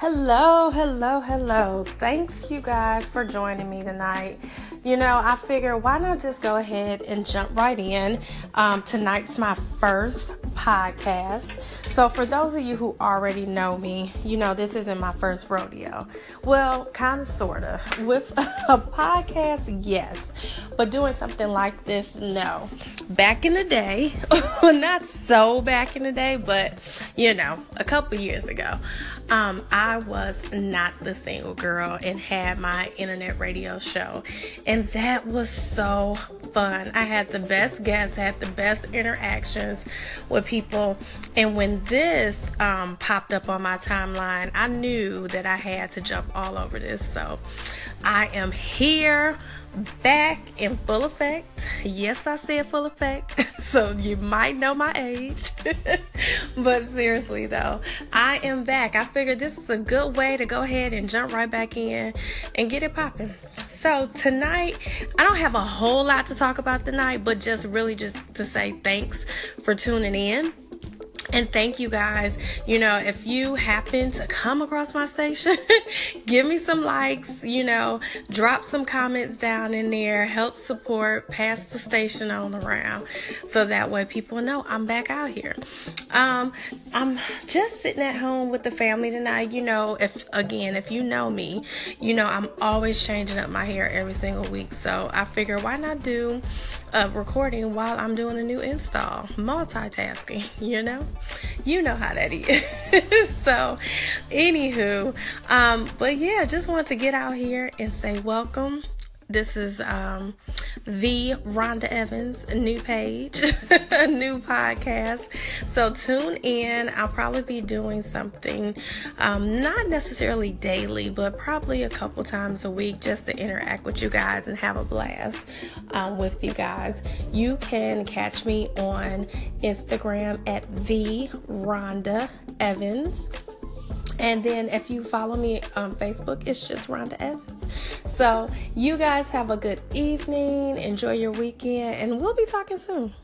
Hello, hello, hello. Thanks, you guys, for joining me tonight. You know, I figure why not just go ahead and jump right in. Um, tonight's my first podcast. So, for those of you who already know me, you know this isn't my first rodeo. Well, kind of, sort of. With a podcast, yes. But doing something like this, no. Back in the day, not so back in the day, but you know, a couple years ago, um, I was not the single girl and had my internet radio show. And that was so fun. I had the best guests, had the best interactions with people. And when this um, popped up on my timeline, I knew that I had to jump all over this. So I am here back in full effect. Yes, I said full effect. So you might know my age. but seriously, though, I am back. I figured this is a good way to go ahead and jump right back in and get it popping. So tonight, I don't have a whole lot to talk about tonight, but just really just to say thanks for tuning in. And thank you guys. You know, if you happen to come across my station, give me some likes, you know, drop some comments down in there, help support, pass the station on around so that way people know I'm back out here. Um, I'm just sitting at home with the family tonight. You know, if again, if you know me, you know, I'm always changing up my hair every single week. So I figure why not do a recording while I'm doing a new install? Multitasking, you know? You know how that is. so, anywho, um, but yeah, just want to get out here and say welcome this is um, the Rhonda Evans new page, a new podcast. So tune in. I'll probably be doing something, um, not necessarily daily, but probably a couple times a week just to interact with you guys and have a blast um, with you guys. You can catch me on Instagram at the Rhonda Evans. And then if you follow me on Facebook, it's just Rhonda Evans. So you guys have a good evening. Enjoy your weekend, and we'll be talking soon.